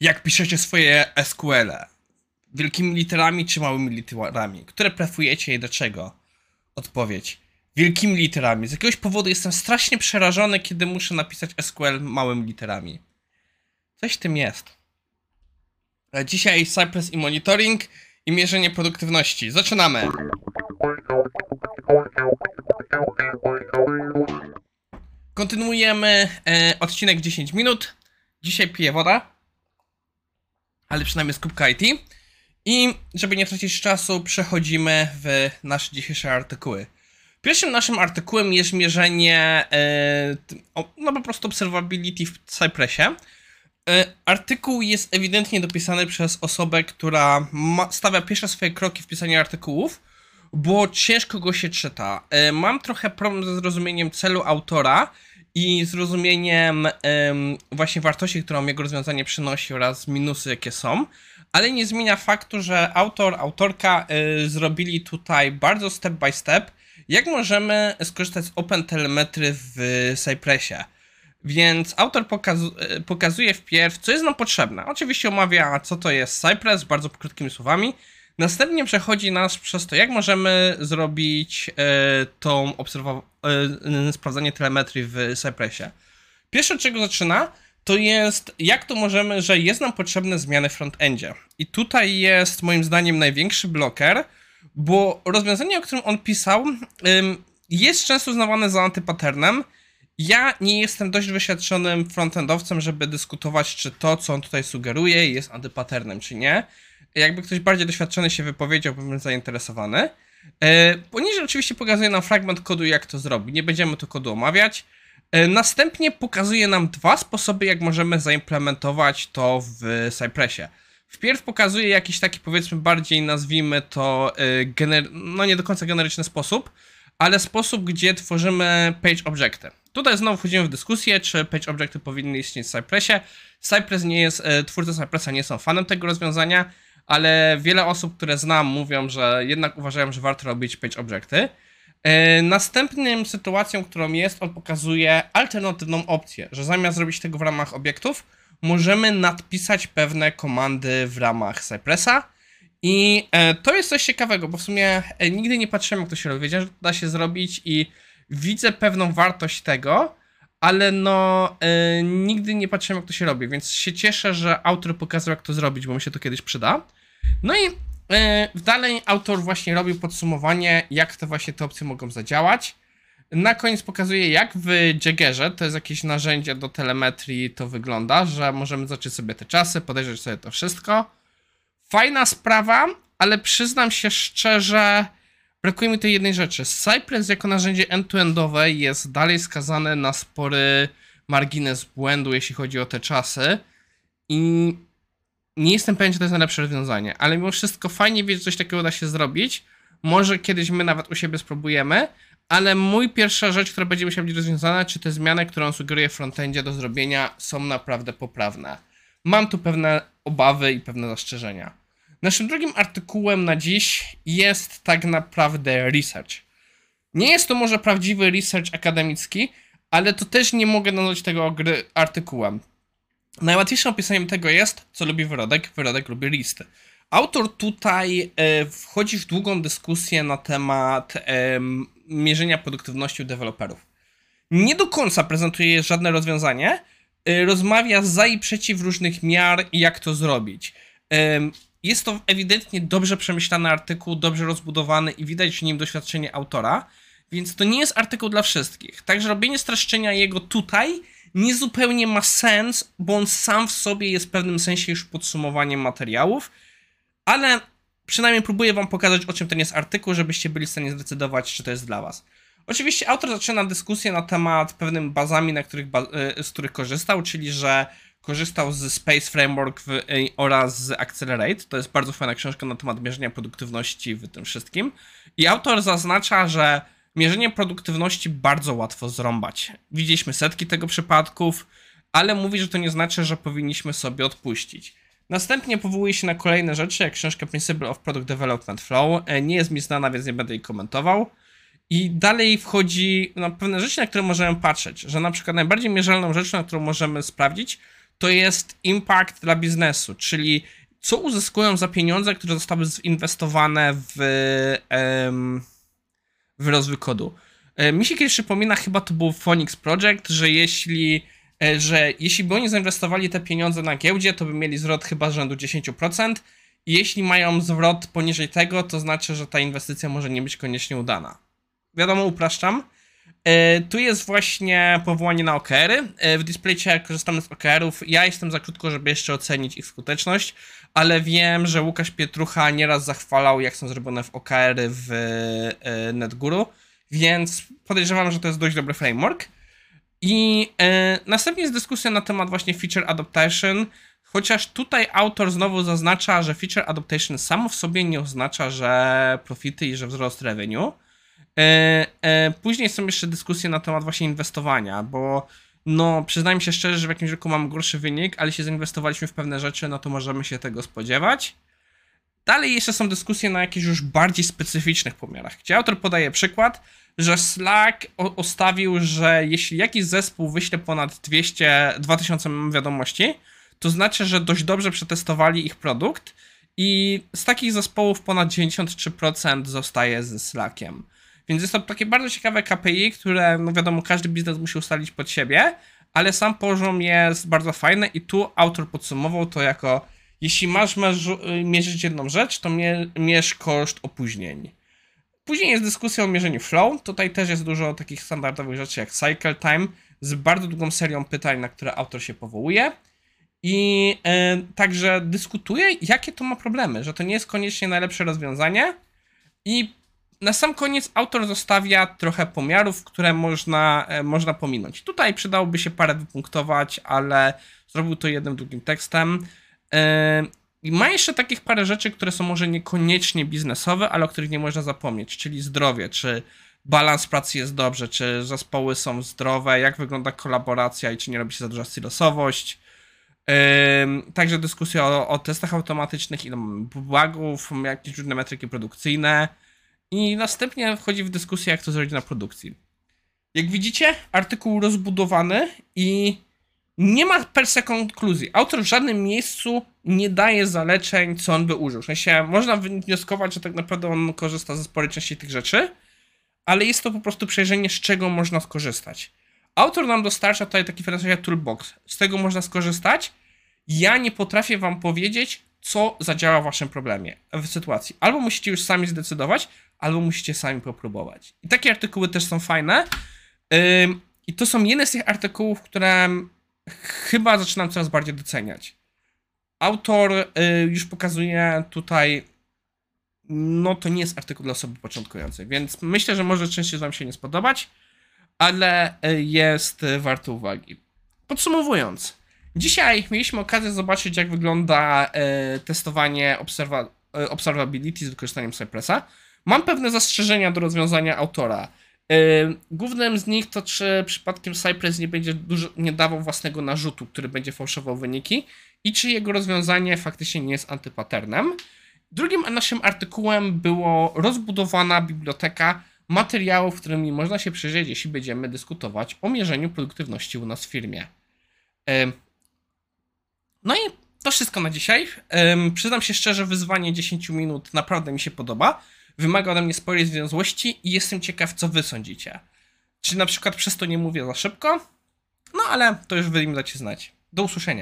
Jak piszecie swoje SQL? -e? Wielkimi literami czy małymi literami? Które prefujecie i do czego? Odpowiedź. Wielkimi literami. Z jakiegoś powodu jestem strasznie przerażony, kiedy muszę napisać SQL małymi literami. Coś w tym jest. A Dzisiaj Cypress i monitoring i mierzenie produktywności. Zaczynamy! Kontynuujemy e, odcinek 10 minut. Dzisiaj piję woda, ale przynajmniej z kubka IT. I żeby nie tracić czasu, przechodzimy w nasze dzisiejsze artykuły. Pierwszym naszym artykułem jest mierzenie, e, no po prostu observability w Cypressie. E, artykuł jest ewidentnie dopisany przez osobę, która ma, stawia pierwsze swoje kroki w pisaniu artykułów, bo ciężko go się czyta. E, mam trochę problem ze zrozumieniem celu autora i zrozumieniem em, właśnie wartości, którą jego rozwiązanie przynosi oraz minusy, jakie są, ale nie zmienia faktu, że autor, autorka y, zrobili tutaj bardzo step by step, jak możemy skorzystać z OpenTelemetry w Cypressie. Więc autor pokazu y, pokazuje wpierw, co jest nam potrzebne. Oczywiście omawia, co to jest Cypress, bardzo krótkimi słowami. Następnie przechodzi nas przez to, jak możemy zrobić e, tą obserwa- e, sprawdzanie telemetrii w Cypressie. Pierwsze, od czego zaczyna, to jest jak to możemy, że jest nam potrzebne zmiany w frontendzie. I tutaj jest moim zdaniem największy bloker, bo rozwiązanie, o którym on pisał, jest często uznawane za antypaternem. Ja nie jestem dość wyświadczonym frontendowcem, żeby dyskutować, czy to, co on tutaj sugeruje, jest antypaternem, czy nie. Jakby ktoś bardziej doświadczony się wypowiedział, bym zainteresowany. E, poniżej oczywiście pokazuje nam fragment kodu, jak to zrobić. Nie będziemy tu kodu omawiać. E, następnie pokazuje nam dwa sposoby, jak możemy zaimplementować to w Cypressie. Wpierw pokazuje jakiś taki, powiedzmy, bardziej nazwijmy to, e, no nie do końca generyczny sposób, ale sposób, gdzie tworzymy page objecty. Tutaj znowu wchodzimy w dyskusję, czy page objecty powinny istnieć w Cypressie. Cypress nie jest, twórcy Cypressa nie są fanem tego rozwiązania, ale wiele osób, które znam, mówią, że jednak uważają, że warto robić page objecty. E, następnym sytuacją, którą jest, on pokazuje alternatywną opcję, że zamiast zrobić tego w ramach obiektów, możemy nadpisać pewne komandy w ramach Cypressa. I e, to jest coś ciekawego, bo w sumie e, nigdy nie patrzyłem, jak to się robi. Wiedziałem, że to da się zrobić i widzę pewną wartość tego, ale no nigdy nie patrzyłem, jak to się robi, więc się cieszę, że autor pokazał, jak to zrobić, bo mi się to kiedyś przyda. No i e, dalej autor właśnie robił podsumowanie, jak te właśnie te opcje mogą zadziałać. Na koniec pokazuje, jak w Jaggerze, to jest jakieś narzędzie do telemetrii, to wygląda, że możemy zobaczyć sobie te czasy, podejrzeć sobie to wszystko. Fajna sprawa, ale przyznam się szczerze, brakuje mi tej jednej rzeczy. Cypress jako narzędzie end-to-endowe jest dalej skazane na spory margines błędu, jeśli chodzi o te czasy. I nie jestem pewien, czy to jest najlepsze rozwiązanie, ale mimo wszystko fajnie wiedzieć, że coś takiego da się zrobić. Może kiedyś my nawet u siebie spróbujemy, ale mój pierwsza rzecz, która będzie musiała być rozwiązana, czy te zmiany, które on sugeruje w frontendzie do zrobienia, są naprawdę poprawne. Mam tu pewne obawy i pewne zastrzeżenia. Naszym drugim artykułem na dziś jest tak naprawdę research. Nie jest to może prawdziwy research akademicki, ale to też nie mogę nazwać tego artykułem. Najłatwiejszym opisaniem tego jest, co lubi wyrodek. Wyrodek lubi listy. Autor tutaj e, wchodzi w długą dyskusję na temat mierzenia produktywności u deweloperów. Nie do końca prezentuje żadne rozwiązanie. E, rozmawia za i przeciw różnych miar i jak to zrobić. Jest to ewidentnie dobrze przemyślany artykuł, dobrze rozbudowany i widać w nim doświadczenie autora, więc to nie jest artykuł dla wszystkich. Także robienie streszczenia jego tutaj niezupełnie ma sens, bo on sam w sobie jest w pewnym sensie już podsumowaniem materiałów, ale przynajmniej próbuję wam pokazać, o czym ten jest artykuł, żebyście byli w stanie zdecydować, czy to jest dla was. Oczywiście autor zaczyna dyskusję na temat pewnym bazami, na których e, z których korzystał, czyli że korzystał z Space Framework w, oraz z Accelerate. To jest bardzo fajna książka na temat mierzenia produktywności w tym wszystkim. I autor zaznacza, że mierzenie produktywności bardzo łatwo zrąbać. Widzieliśmy setki tego przypadków, ale mówi, że to nie znaczy, że powinniśmy sobie odpuścić. Następnie powołuje się na kolejne rzeczy, jak książka Principle of Product Development Flow. E, nie jest mi znana, więc nie będę jej komentował. I dalej wchodzi na pewne rzeczy, na które możemy patrzeć. Że na przykład najbardziej mierzalną rzeczą, na którą możemy sprawdzić, to jest impact dla biznesu, czyli co uzyskują za pieniądze, które zostały zinwestowane w, em, w rozwój kodu. E, Mi się kiedyś przypomina, chyba to był Phoenix Project, że jeśli, e, że jeśli by oni zainwestowali te pieniądze na giełdzie, to by mieli zwrot chyba rzędu 10%. I jeśli mają zwrot poniżej tego, to znaczy, że ta inwestycja może nie być koniecznie udana. Wiadomo, upraszczam. E, Tu jest właśnie powołanie na OKR-y. W displaycie korzystamy z OKR-ów. Ja jestem za krótko, żeby jeszcze ocenić ich skuteczność, ale wiem, że Łukasz Pietrucha nieraz zachwalał, jak są zrobione w OKR-y w e, NetGuru, więc podejrzewam, że to jest dość dobry framework. I e, następnie jest dyskusja na temat właśnie feature adaptation, chociaż tutaj autor znowu zaznacza, że feature adaptation samo w sobie nie oznacza, że profity i że wzrost revenue. E, później są jeszcze dyskusje na temat właśnie inwestowania, bo no przyznajmy się szczerze, że w jakimś roku mam gorszy wynik, ale jeśli zainwestowaliśmy w pewne rzeczy, no to możemy się tego spodziewać. Dalej jeszcze są dyskusje na jakichś już bardziej specyficznych pomiarach, gdzie autor podaje przykład, że Slack ustawił, że jeśli jakiś zespół wyśle ponad 200, 2000 wiadomości, to znaczy, że dość dobrze przetestowali ich produkt i z takich zespołów ponad 93% zostaje ze Slackiem. Więc jest to takie bardzo ciekawe KPI, które, no wiadomo, każdy biznes musi ustalić pod siebie, ale sam poziom jest bardzo fajny i tu autor podsumował to jako jeśli masz mierzyć jedną rzecz, to mie- mierz koszt opóźnień. Później jest dyskusja o mierzeniu flow. Tutaj też jest dużo takich standardowych rzeczy jak cycle time z bardzo długą serią pytań, na które autor się powołuje. I e, także dyskutuje, jakie to ma problemy, że to nie jest koniecznie najlepsze rozwiązanie. I na sam koniec autor zostawia trochę pomiarów, które można, e, można pominąć. Tutaj przydałoby się parę wypunktować, ale zrobił to jednym długim tekstem. E, I ma jeszcze takich parę rzeczy, które są może niekoniecznie biznesowe, ale o których nie można zapomnieć, czyli zdrowie, czy balans pracy jest dobrze, czy zespoły są zdrowe, jak wygląda kolaboracja i czy nie robi się za duża silosowość. Ym, Także dyskusja o, o testach automatycznych, ile mamy bugów, jakieś różne metryki produkcyjne. I następnie wchodzi w dyskusję, jak to zrobić na produkcji. Jak widzicie, artykuł rozbudowany i nie ma per se konkluzji. Autor w żadnym miejscu nie daje zaleceń, co on by użył. W sensie można wnioskować, że tak naprawdę on korzysta ze sporej części tych rzeczy, ale jest to po prostu przejrzenie, z czego można skorzystać. Autor nam dostarcza tutaj taki filozofia toolbox. Z tego można skorzystać. Ja nie potrafię wam powiedzieć, co zadziała w waszym problemie, w sytuacji. Albo musicie już sami zdecydować, albo musicie sami popróbować. I takie artykuły też są fajne. I to są jedne z tych artykułów, które chyba zaczynam coraz bardziej doceniać. Autor y, już pokazuje tutaj, no to nie jest artykuł dla osoby początkującej, więc myślę, że może częściej wam się nie spodobać, ale y, jest y, warto uwagi. Podsumowując, dzisiaj mieliśmy okazję zobaczyć, jak wygląda testowanie observability z wykorzystaniem Cypressa. Mam pewne zastrzeżenia do rozwiązania autora. Yy, Głównym z nich to, czy przypadkiem Cypress nie będzie dużo, nie dawał własnego narzutu, który będzie fałszował wyniki i czy jego rozwiązanie faktycznie nie jest antypatternem. Drugim naszym artykułem było rozbudowana biblioteka materiałów, którymi można się przyjrzeć, jeśli będziemy dyskutować o mierzeniu produktywności u nas w firmie. Yy, No i to wszystko na dzisiaj. Ym, Przyznam się szczerze, wyzwanie 10 minut naprawdę mi się podoba wymaga ode mnie sporej zwięzłości i jestem ciekaw, co wy sądzicie. Czy na przykład przez to nie mówię za szybko? No ale to już wy im dacie znać. Do usłyszenia.